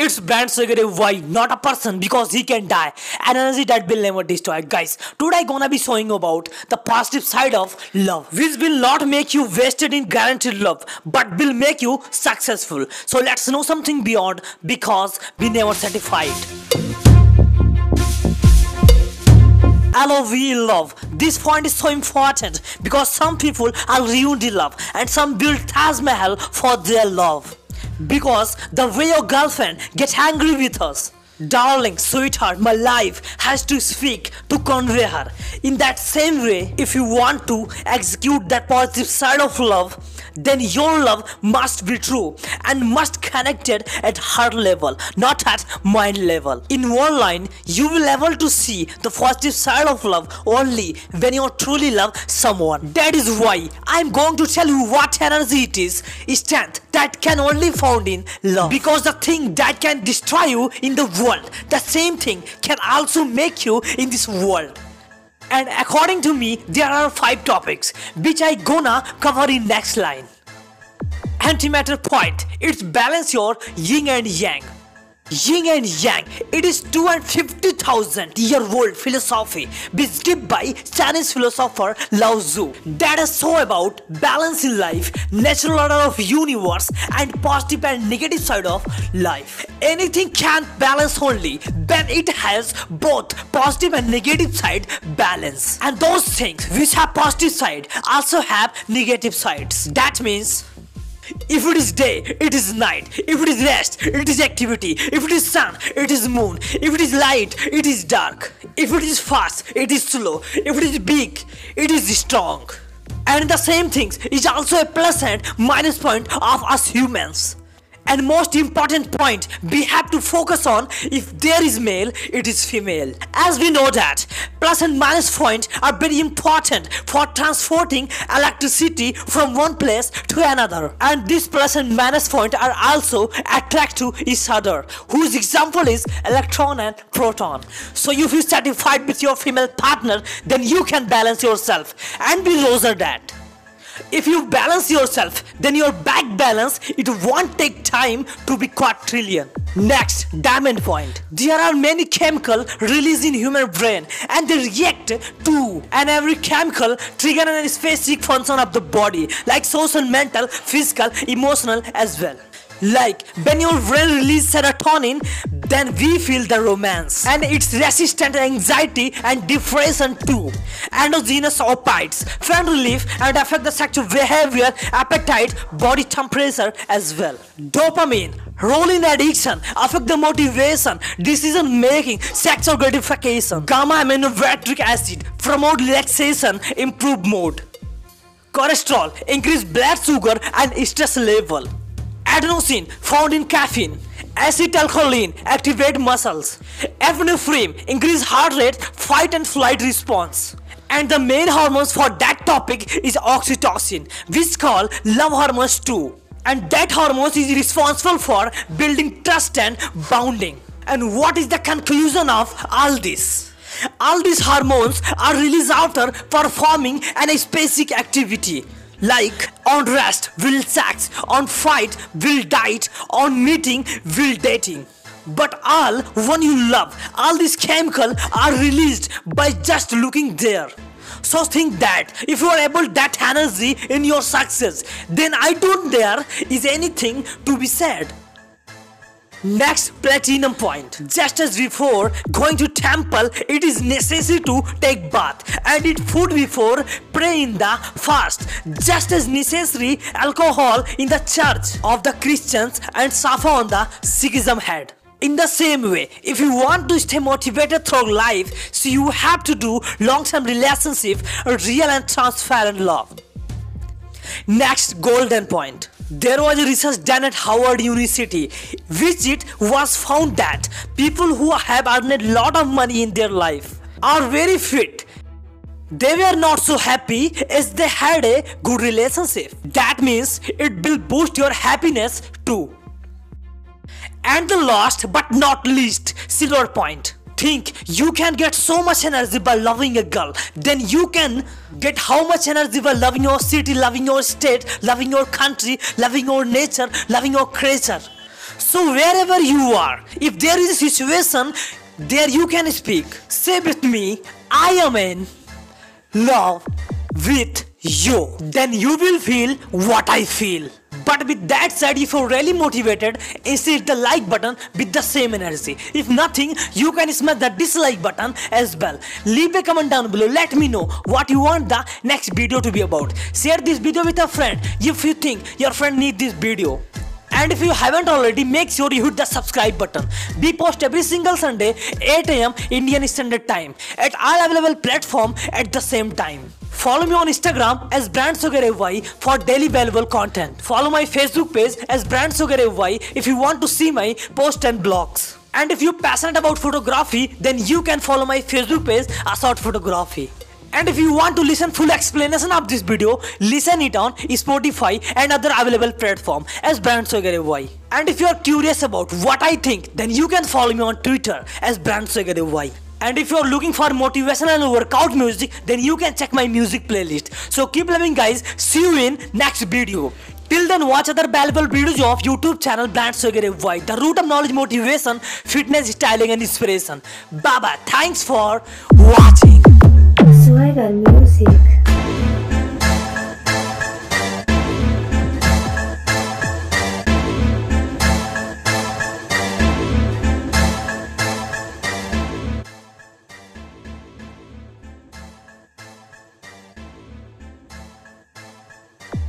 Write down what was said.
It's Brand Swagger AY, not a person because he can die. An energy that will never destroy. Guys, today I gonna be showing about the positive side of love. Which will not make you wasted in guaranteed love, but will make you successful. So let's know something beyond because we never satisfied. LOV love. We love. This point is so important because some people are ruined in love and some build Taj Mahal for their love. Because the way your girlfriend gets angry with us. Darling, sweetheart, my life has to speak to convey her. In that same way, if you want to execute that positive side of love, then your love must be true and must connected at heart level, not at mind level. In one line, you will able to see the positive side of love only when you truly love someone. That is why I am going to tell you what energy it is, strength that can only found in love. Because the thing that can destroy you in the world, the same thing can also make you in this world. And according to me, there are five topics which I gonna cover in next line. Antimatter point. It's balance your yin and yang. Yin and Yang, it is 250,000 year old philosophy given by Chinese philosopher Lao Tzu that is so about balance in life, natural order of universe and positive and negative side of life. Anything can balance only when it has both positive and negative side balance. And those things which have positive side also have negative sides. That means if it is day, it is night. If it is rest, it is activity. If it is sun, it is moon. If it is light, it is dark. If it is fast, it is slow. If it is big, it is strong. And the same things is also a plus and minus point of us humans. And most important point we have to focus on if there is male, it is female. As we know that plus and minus point are very important for transporting electricity from one place to another. And this plus and minus point are also attract to each other, whose example is electron and proton. So if you satisfied with your female partner, then you can balance yourself and be loser that if you balance yourself then your back balance it won't take time to be quadrillion. Next diamond point. There are many chemical released in human brain and they react to and every chemical trigger a specific function of the body like social mental physical emotional as well like when your brain release serotonin, then we feel the romance. And it's resistant anxiety and depression too. Endogenous opiates, friend relief and affect the sexual behavior, appetite, body temperature as well. Dopamine, role in addiction, affect the motivation, decision making, sexual gratification. Gamma aminobutyric acid, promote relaxation, improve mood. Cortisol, increase blood sugar and stress level adenosine found in caffeine acetylcholine activate muscles. Epinephrine increase heart rate fight and flight response. And the main hormones for that topic is oxytocin which called love hormones too. And that hormone is responsible for building trust and bonding. And what is the conclusion of all this? All these hormones are released after performing an specific activity like on rest will sex. On fight will diet. On meeting will dating. But all when you love all these chemicals are released by just looking there. So think that if you are able that energy in your success then i don't there is anything to be said Next platinum point. Just as before going to temple, it is necessary to take bath and eat food before pray in the fast. Just as necessary alcohol in the church of the Christians and Safa on the Sikhism head. In the same way, if you want to stay motivated through life, so you have to do long-term relationship, real and transparent love. Next golden point. There was a research done at Harvard University, which it was found that people who have earned a lot of money in their life are very fit. They were not so happy as they had a good relationship. That means it will boost your happiness too. And the last but not least silver point think you can get so much energy by loving a girl, then you can get how much energy by loving your city, loving your state, loving your country, loving your nature, loving your creature. So wherever you are, if there is a situation, there you can speak. Say with me, I am in love with you. Then you will feel what I feel. But with that said, if you're really motivated, hit the like button with the same energy. If nothing, you can smash the dislike button as well. Leave a comment down below. Let me know what you want the next video to be about. Share this video with a friend if you think your friend need this video. And if you haven't already, make sure you hit the subscribe button. We post every single Sunday 8 am Indian Standard Time at all available platform at the same time. Follow me on Instagram as Brand Swagger AY for daily valuable content. Follow my Facebook page as Brand Swagger AY if you want to see my posts and blogs. And if you're passionate about photography, then you can follow my Facebook page Ashot Photography. And if you want to listen full explanation of this video, listen it on Spotify and other available platform as Brand Swagger Y. And if you are curious about what I think, then you can follow me on Twitter as Brand Swagger Y. And if you're looking for motivational and workout music, then you can check my music playlist. So keep loving guys. See you in next video. Till then, watch other valuable videos of YouTube channel Brand Swagger Y. The root of knowledge, motivation, fitness, styling and inspiration. Bye. Thanks for watching. Swagger Music.